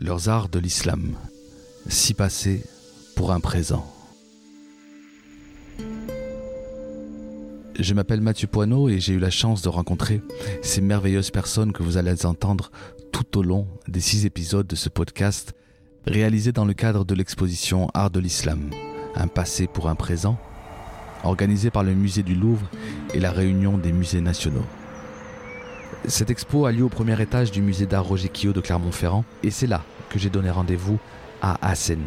leurs arts de l'islam, si passé pour un présent. Je m'appelle Mathieu Poineau et j'ai eu la chance de rencontrer ces merveilleuses personnes que vous allez entendre tout au long des six épisodes de ce podcast réalisé dans le cadre de l'exposition Art de l'Islam, un passé pour un présent, organisé par le musée du Louvre et la réunion des musées nationaux. Cette expo a lieu au premier étage du musée d'art Roger Quillot de Clermont-Ferrand et c'est là que j'ai donné rendez-vous à Hassen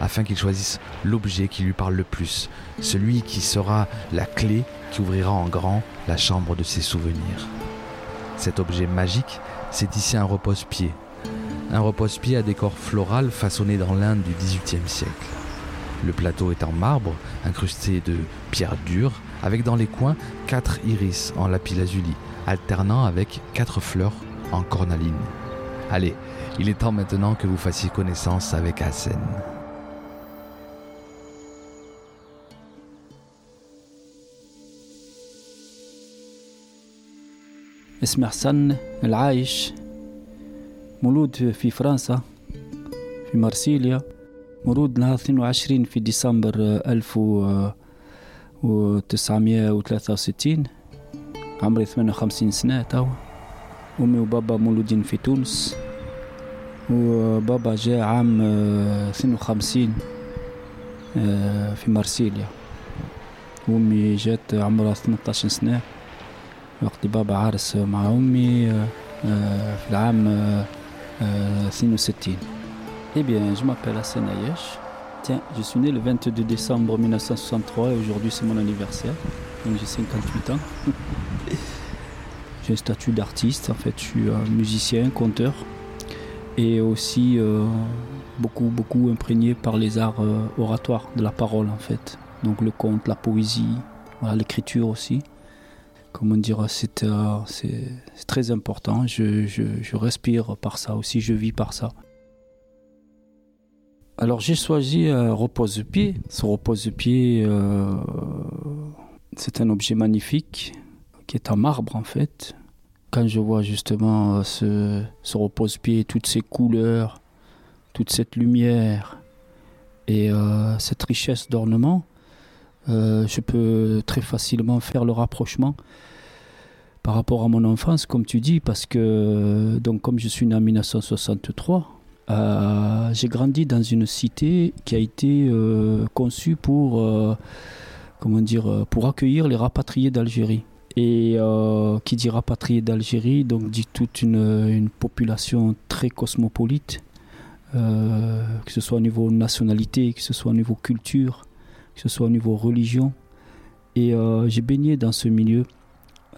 afin qu'il choisisse l'objet qui lui parle le plus, celui qui sera la clé qui ouvrira en grand la chambre de ses souvenirs. Cet objet magique, c'est ici un repose-pied. Un repose-pied à décor floral façonné dans l'Inde du XVIIIe siècle. Le plateau est en marbre, incrusté de pierres dures, avec dans les coins quatre iris en lapis-lazuli, alternant avec quatre fleurs en cornaline. Allez, il est temps maintenant que vous fassiez connaissance avec Hassen. اسمي حسن العايش مولود في فرنسا في مرسيليا مولود نهار 22 في ديسمبر 1963 عمري 58 سنة توا أمي وبابا مولودين في تونس. وبابا جاء عام 52 في مرسيليا وأمي جات عمرها 18 سنة. وقت بابا عارس مع أمي في العام 62 Eh bien, je m'appelle Hassan Ayesh. Je suis né le 22 décembre 1963 et aujourd'hui c'est mon anniversaire. Donc j'ai 58 ans. j'ai un statut d'artiste, en fait, je suis un musicien, conteur et aussi euh, beaucoup, beaucoup imprégné par les arts euh, oratoires de la parole, en fait. Donc le conte, la poésie, l'écriture aussi comment dire, c'est euh, très important. Je, respire par ça aussi, je vis par ça. Alors j'ai choisi un repose-pied. Ce repose-pied, euh, c'est un objet magnifique qui est en marbre en fait. Quand je vois justement ce, ce repose-pied, toutes ces couleurs, toute cette lumière et euh, cette richesse d'ornement, euh, je peux très facilement faire le rapprochement par rapport à mon enfance, comme tu dis, parce que, donc, comme je suis né en 1963, euh, j'ai grandi dans une cité qui a été euh, conçue pour, euh, comment dire, pour accueillir les rapatriés d'Algérie. Et qui dit rapatriés d'Algérie, donc dit toute une, population très cosmopolite, que ce soit au niveau nationalité, que ce soit au niveau culture, que ce soit au niveau religion. Et j'ai baigné dans ce milieu,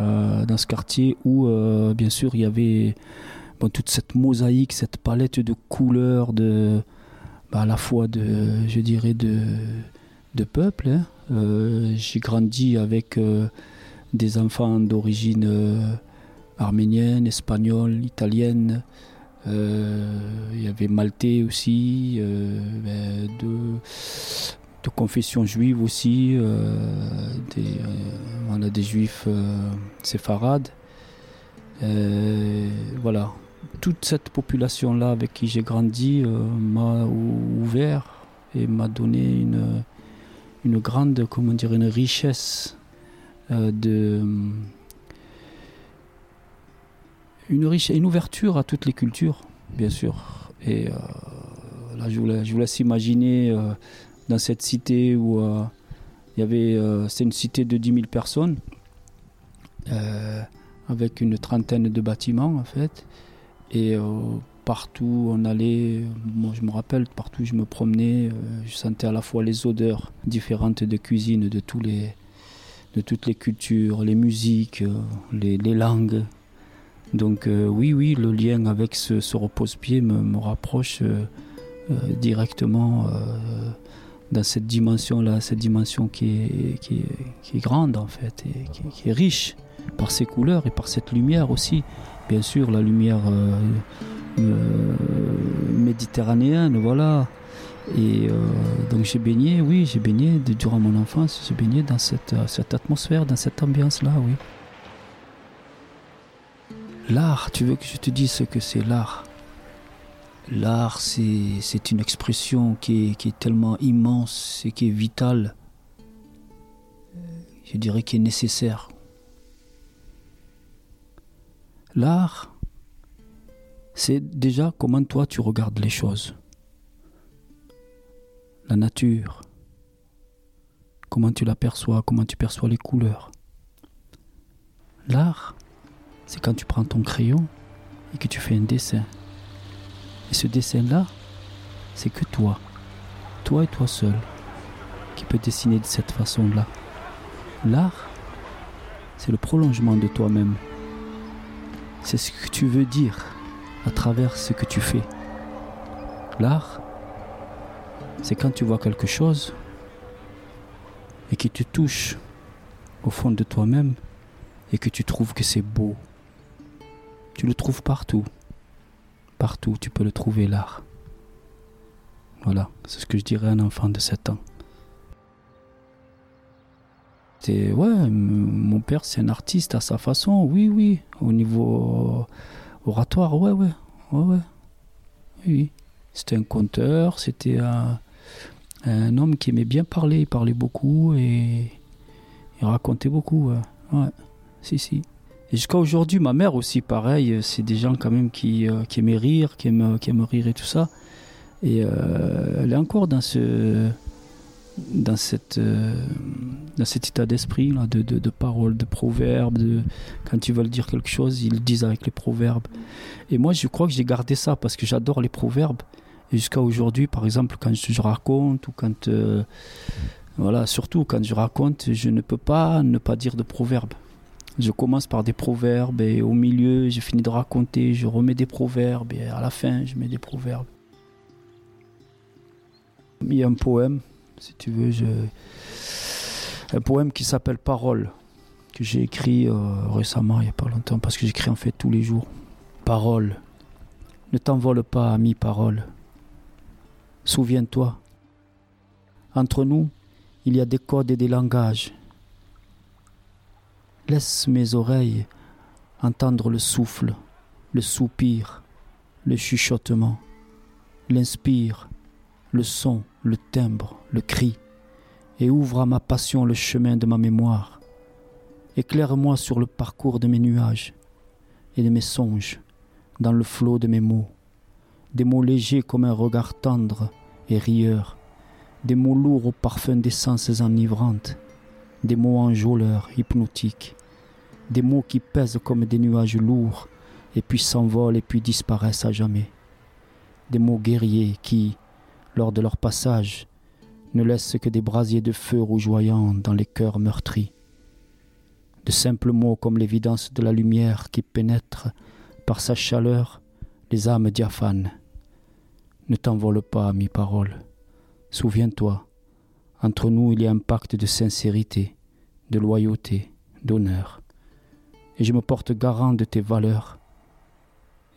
dans ce quartier où, bien sûr, il y avait toute cette mosaïque, cette palette de couleurs, de, bah, à la fois de, je dirais, de, de peuple. Hein. j'ai grandi avec des enfants d'origine arménienne, espagnole, italienne. Il y avait maltais aussi, de de confession juive aussi. Euh, euh, on a des juifs euh, séfarades. voilà. Toute cette population-là avec qui j'ai grandi m'a ouvert et m'a donné une, une grande, comment dire, une richesse de une, richesse, une ouverture à toutes les cultures, bien sûr. Et là, je vous, laisse, je vous laisse imaginer dans cette cité où euh, il y avait, euh, c'est une cité de 10 000 personnes, euh, avec une trentaine de bâtiments en fait. Et partout on allait, moi je me rappelle, partout je me promenais, je sentais à la fois les odeurs différentes de cuisine de, tous les, de toutes les cultures, les musiques, les, les langues. Donc oui, oui, le lien avec ce, ce repose-pied me, rapproche directement dans cette dimension-là, cette dimension qui est, qui, est, grande en fait, et qui, est riche par ses couleurs et par cette lumière aussi. Bien sûr, la lumière euh, euh, méditerranéenne, voilà. Et euh, donc j'ai baigné, oui, j'ai baigné durant mon enfance, j'ai baigné dans cette, atmosphère, dans cette ambiance-là, oui. L'art, tu veux que je te dise ce que c'est l'art? L'art, c'est une expression qui est, qui est, tellement immense et qui est vitale. Je dirais qui est nécessaire. L'art, c'est déjà comment toi tu regardes les choses. La nature, comment tu l'aperçois, comment tu perçois les couleurs. L'art, c'est quand tu prends ton crayon et que tu fais un dessin. Et ce dessin-là, c'est que toi, toi et toi seul, qui peux dessiner de cette façon-là. L'art, c'est le prolongement de toi-même. C'est ce que tu veux dire à travers ce que tu fais. L'art, c'est quand tu vois quelque chose et qui te touche au fond de toi-même et que tu trouves que c'est beau. Tu le trouves partout. Partout, tu peux le trouver l'art. Voilà, c'est ce que je dirais à un enfant de 7 ans. Ouais, mon père c'est un artiste à sa façon, oui, oui. Au niveau oratoire, ouais, ouais, ouais, ouais. Oui, c'était un conteur, c'était un, homme qui aimait bien parler, il parlait beaucoup et il racontait beaucoup, ouais. ouais. Si, si. Et jusqu'à aujourd'hui, ma mère aussi, pareil, c'est des gens quand même qui, euh, qui aimaient rire, qui aiment, qui aiment rire et tout ça. Et euh, elle est encore dans ce, dans cette, euh, dans cet état d'esprit là, de, de, de paroles, de proverbes. De, quand ils veulent dire quelque chose, ils le disent avec les proverbes. Et moi, je crois que j'ai gardé ça parce que j'adore les proverbes. Et jusqu'à aujourd'hui, par exemple, quand je raconte ou quand. Euh, voilà, surtout quand je raconte, je ne peux pas ne pas dire de proverbes. Je commence par des proverbes et au milieu, je finis de raconter, je remets des proverbes et à la fin, je mets des proverbes. Il y a un poème, si tu veux, un poème qui s'appelle Parole, que j'ai écrit euh, récemment, il n'y a pas longtemps, parce que j'écris en fait tous les jours. Parole, ne t'envole pas, ami parole. Souviens-toi, entre nous, il y a des codes et des langages. Laisse mes oreilles entendre le souffle, le soupir, le chuchotement, l'inspire, le son, le timbre, le cri, et ouvre à ma passion le chemin de ma mémoire. Éclaire-moi sur le parcours de mes nuages et de mes songes, dans le flot de mes mots, des mots légers comme un regard tendre et rieur, des mots lourds au parfum d'essences enivrantes, des mots enjôleurs, hypnotiques, des mots qui pèsent comme des nuages lourds et puis s'envolent et puis disparaissent à jamais, des mots guerriers qui, lors de leur passage, ne laissent que des brasiers de feu rougeoyants dans les cœurs meurtris, de simples mots comme l'évidence de la lumière qui pénètre par sa chaleur les âmes diaphanes. Ne t'envole pas, mi parole. Souviens-toi, entre nous il y a un pacte de sincérité, de loyauté, d'honneur. Et je me porte garant de tes valeurs.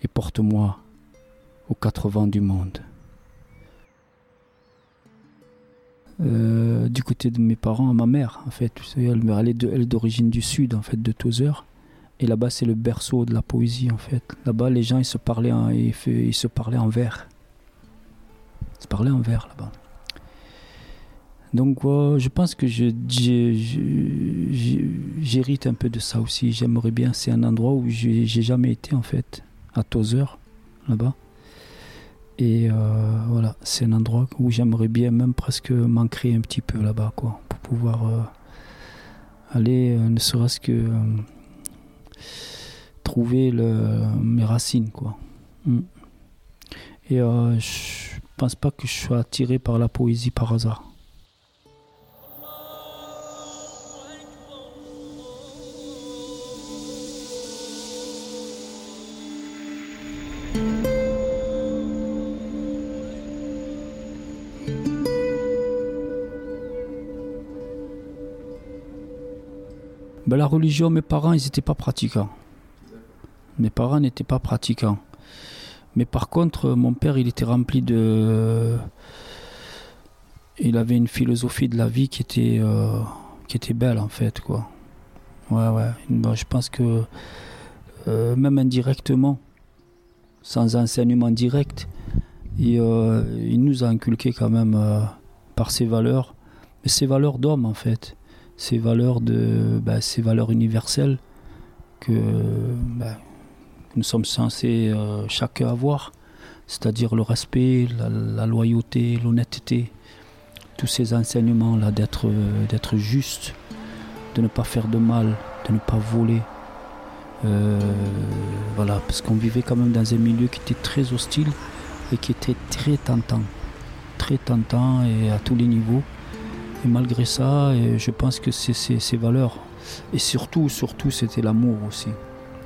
Et porte-moi aux quatre vents du monde. Euh, du côté de mes parents, ma mère, en fait, elle, est d'origine du sud, en fait, de Tozeur. Et là-bas, c'est le berceau de la poésie, en fait. Là-bas, les gens, ils se parlaient en, ils se parlaient en vers. Ils se parlaient en vers, là-bas. Donc, euh, je pense que j'hérite un peu de ça aussi. J'aimerais bien. C'est un endroit où j'ai jamais été, en fait, à Tozeur, là-bas. Et euh, voilà, c'est un endroit où j'aimerais bien même presque m'ancrer un petit peu là-bas, quoi, pour pouvoir euh, aller, euh, ne serait-ce que trouver mes racines, quoi. Mm. Et je pense pas que je sois attiré par la poésie par hasard. Ben, la religion, mes parents, ils n'étaient pas pratiquants. Mes parents n'étaient pas pratiquants. Mais par contre, mon père, il était rempli de. Il avait une philosophie de la vie qui était, euh, qui était belle, en fait, quoi. Ouais, ouais. Je pense que euh, même indirectement, sans enseignement direct, Et il nous a inculqué quand même par ses valeurs, mais ses valeurs d'homme en fait, ses valeurs, de, bah, ces valeurs universelles que bah, nous sommes censés chacun avoir, c'est-à-dire le respect, la loyauté, l'honnêteté, tous ces enseignements-là d'être, d'être juste, de ne pas faire de mal, de ne pas voler. Euh, voilà, parce qu'on vivait quand même dans un milieu qui était très hostile et qui était très tentant. Très tentant et à tous les niveaux. Et malgré ça, je pense que c'est ces valeurs. Et surtout, surtout, c'était l'amour aussi.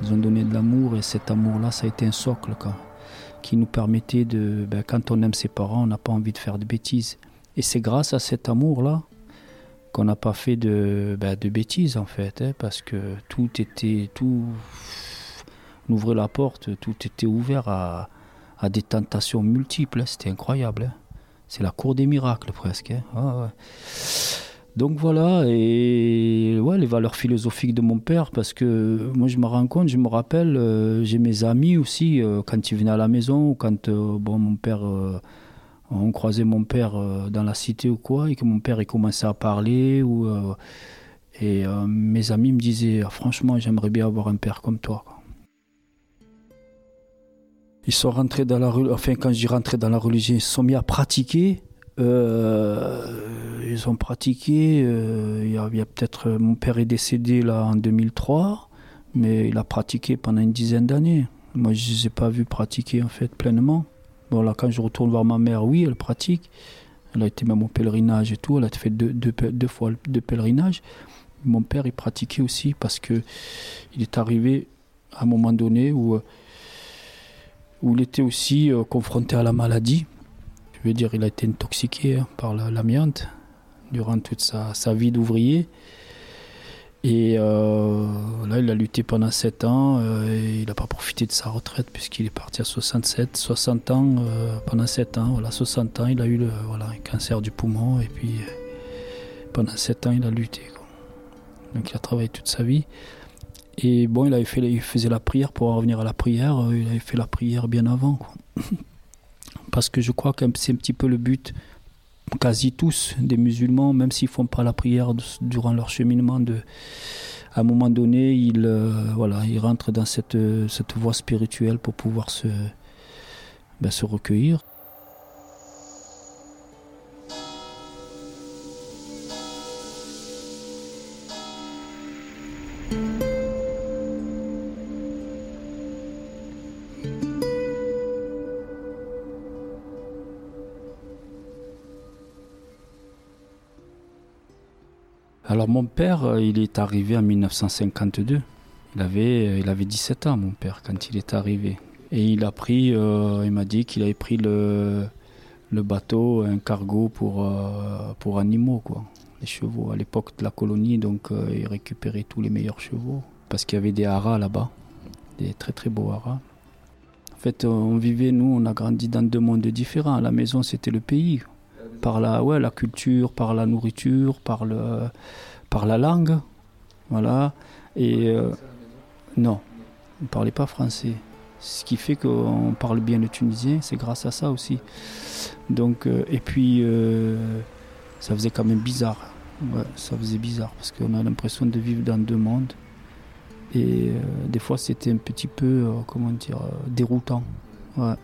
Ils ont donné de l'amour et cet amour-là, ça a été un socle qui nous permettait de, ben, quand on aime ses parents, on n'a pas envie de faire de bêtises. Et c'est grâce à cet amour-là qu'on n'a pas fait de, de bêtises en fait, hein, parce que tout était, tout, on ouvrait la porte, tout était ouvert à, à des tentations multiples, hein. c'était incroyable. Hein. C'est la cour des miracles presque. Donc voilà, et ouais, les valeurs philosophiques de mon père, parce que moi je me rends compte, je me rappelle, euh, j'ai mes amis aussi, euh, quand ils venaient à la maison, quand euh, bon, mon père on croisait mon père dans la cité ou quoi, et que mon père ait commençait à parler. Ou, et mes amis me disaient ah, Franchement, j'aimerais bien avoir un père comme toi. Ils sont rentrés dans la enfin quand je dis rentrés dans la religion, ils se sont mis à pratiquer. ils ont pratiqué. Il y a, peut-être mon père est décédé là en 2003, mais il a pratiqué pendant une dizaine d'années. Moi, je ne les ai pas vus pratiquer en fait pleinement. Bon, là, quand je retourne voir ma mère, oui, elle pratique. Elle a été même au pèlerinage et tout. Elle a fait deux, deux, fois de pèlerinage. Mon père, il pratiquait aussi parce que il est arrivé à un moment donné où, où il était aussi euh, confronté à la maladie. Je veux dire, il a été intoxiqué hein, par l'amiante durant toute sa, vie d'ouvrier. Et euh, là, il a lutté pendant 7 ans euh, et il n'a pas profité de sa retraite puisqu'il est parti à 67, 60 ans pendant 7 ans. Voilà, 60 ans, il a eu le voilà, un cancer du poumon et puis pendant 7 ans, il a lutté. Donc il a travaillé toute sa vie. Et bon, il, avait fait, faisait la prière pour revenir à la prière. Il avait fait la prière bien avant. Parce que je crois que c'est un petit peu le but quasi tous des musulmans, même s'ils font pas la prière durant leur cheminement, à un moment donné, ils, euh, rentrent dans cette, cette voie spirituelle pour pouvoir se, ben, se recueillir. Alors mon père, euh, il est arrivé en 1952. Il avait, euh, il avait 17 ans, mon père, quand il est arrivé. Et il a pris, euh, il m'a dit qu'il avait pris le, le bateau, un cargo pour, pour animaux, quoi. Les chevaux. À l'époque de la colonie, donc il récupérait tous les meilleurs chevaux. Parce qu'il y avait des haras là-bas, des très très beaux haras. En fait, on vivait, nous, on a grandi dans deux mondes différents. La maison, c'était le pays par la, ouais, la culture, par la nourriture, par, le, par la langue. Voilà. Et euh, non, on ne parlait pas français. Ce qui fait qu'on parle bien le tunisien, c'est grâce à ça aussi. Donc, euh, et puis, euh, ça faisait quand même bizarre. Ouais, ça faisait bizarre parce qu'on a l'impression de vivre dans deux mondes. Et des fois, c'était un petit peu, comment dire, déroutant. Ouais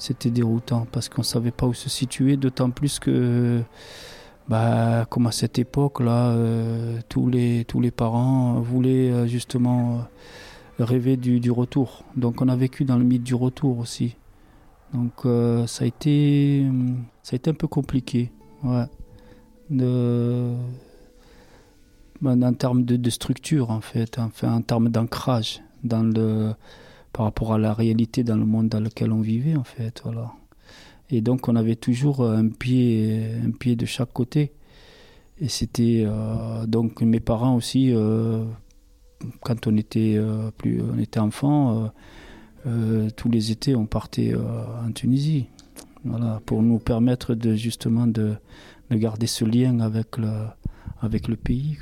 c'était déroutant parce qu'on ne savait pas où se situer, d'autant plus que, bah, comme à cette époque-là, euh, tous, les, tous les parents voulaient euh, justement euh, rêver du, retour. Donc on a vécu dans le mythe du retour aussi. Donc ça, a été, ça a été un peu compliqué. Ouais. De, ben, en termes de, de, structure, en fait, enfin, en termes d'ancrage dans le par rapport à la réalité dans le monde dans lequel on vivait en fait voilà. Et donc on avait toujours un pied un pied de chaque côté. Et c'était euh, donc mes parents aussi euh, quand on était euh, plus on était enfant tous les étés on partait en Tunisie. Voilà pour nous permettre de justement de, de garder ce lien avec le avec le pays.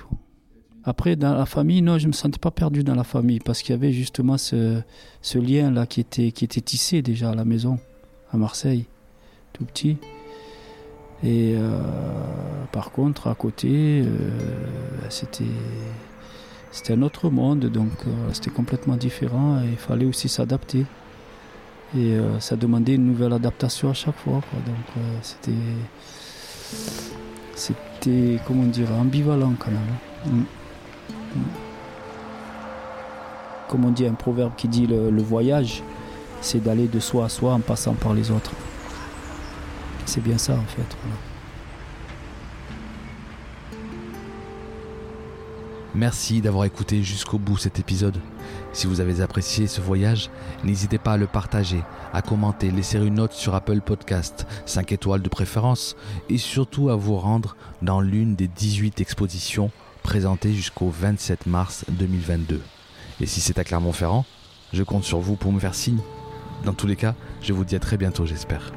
Après, dans la famille, non, je ne me sentais pas perdu dans la famille parce qu'il y avait justement ce, lien-là qui était, qui était tissé déjà à la maison, à Marseille. tout petit. Et euh, par contre, à côté, euh, c'était c'était un autre monde, donc euh, c'était complètement différent et il fallait aussi s'adapter. Et ça demandait une nouvelle adaptation à chaque fois. Donc c'était c'était comment dire ambivalent quand même. Mm. Mm. Comme on dit un proverbe qui dit le voyage, c'est d'aller de soi à soi en passant par les autres. C'est bien ça en fait. Merci d'avoir écouté jusqu'au bout cet épisode. Si vous avez apprécié ce voyage, n'hésitez pas à le partager, à commenter, laisser une note sur Apple Podcast, 5 étoiles de préférence, et surtout à vous rendre dans l'une des 18 expositions présentées jusqu'au 27 mars 2022. Et si c'est à Clermont-Ferrand, je compte sur vous pour me faire signe. Dans tous les cas, je vous dis à très bientôt, j'espère.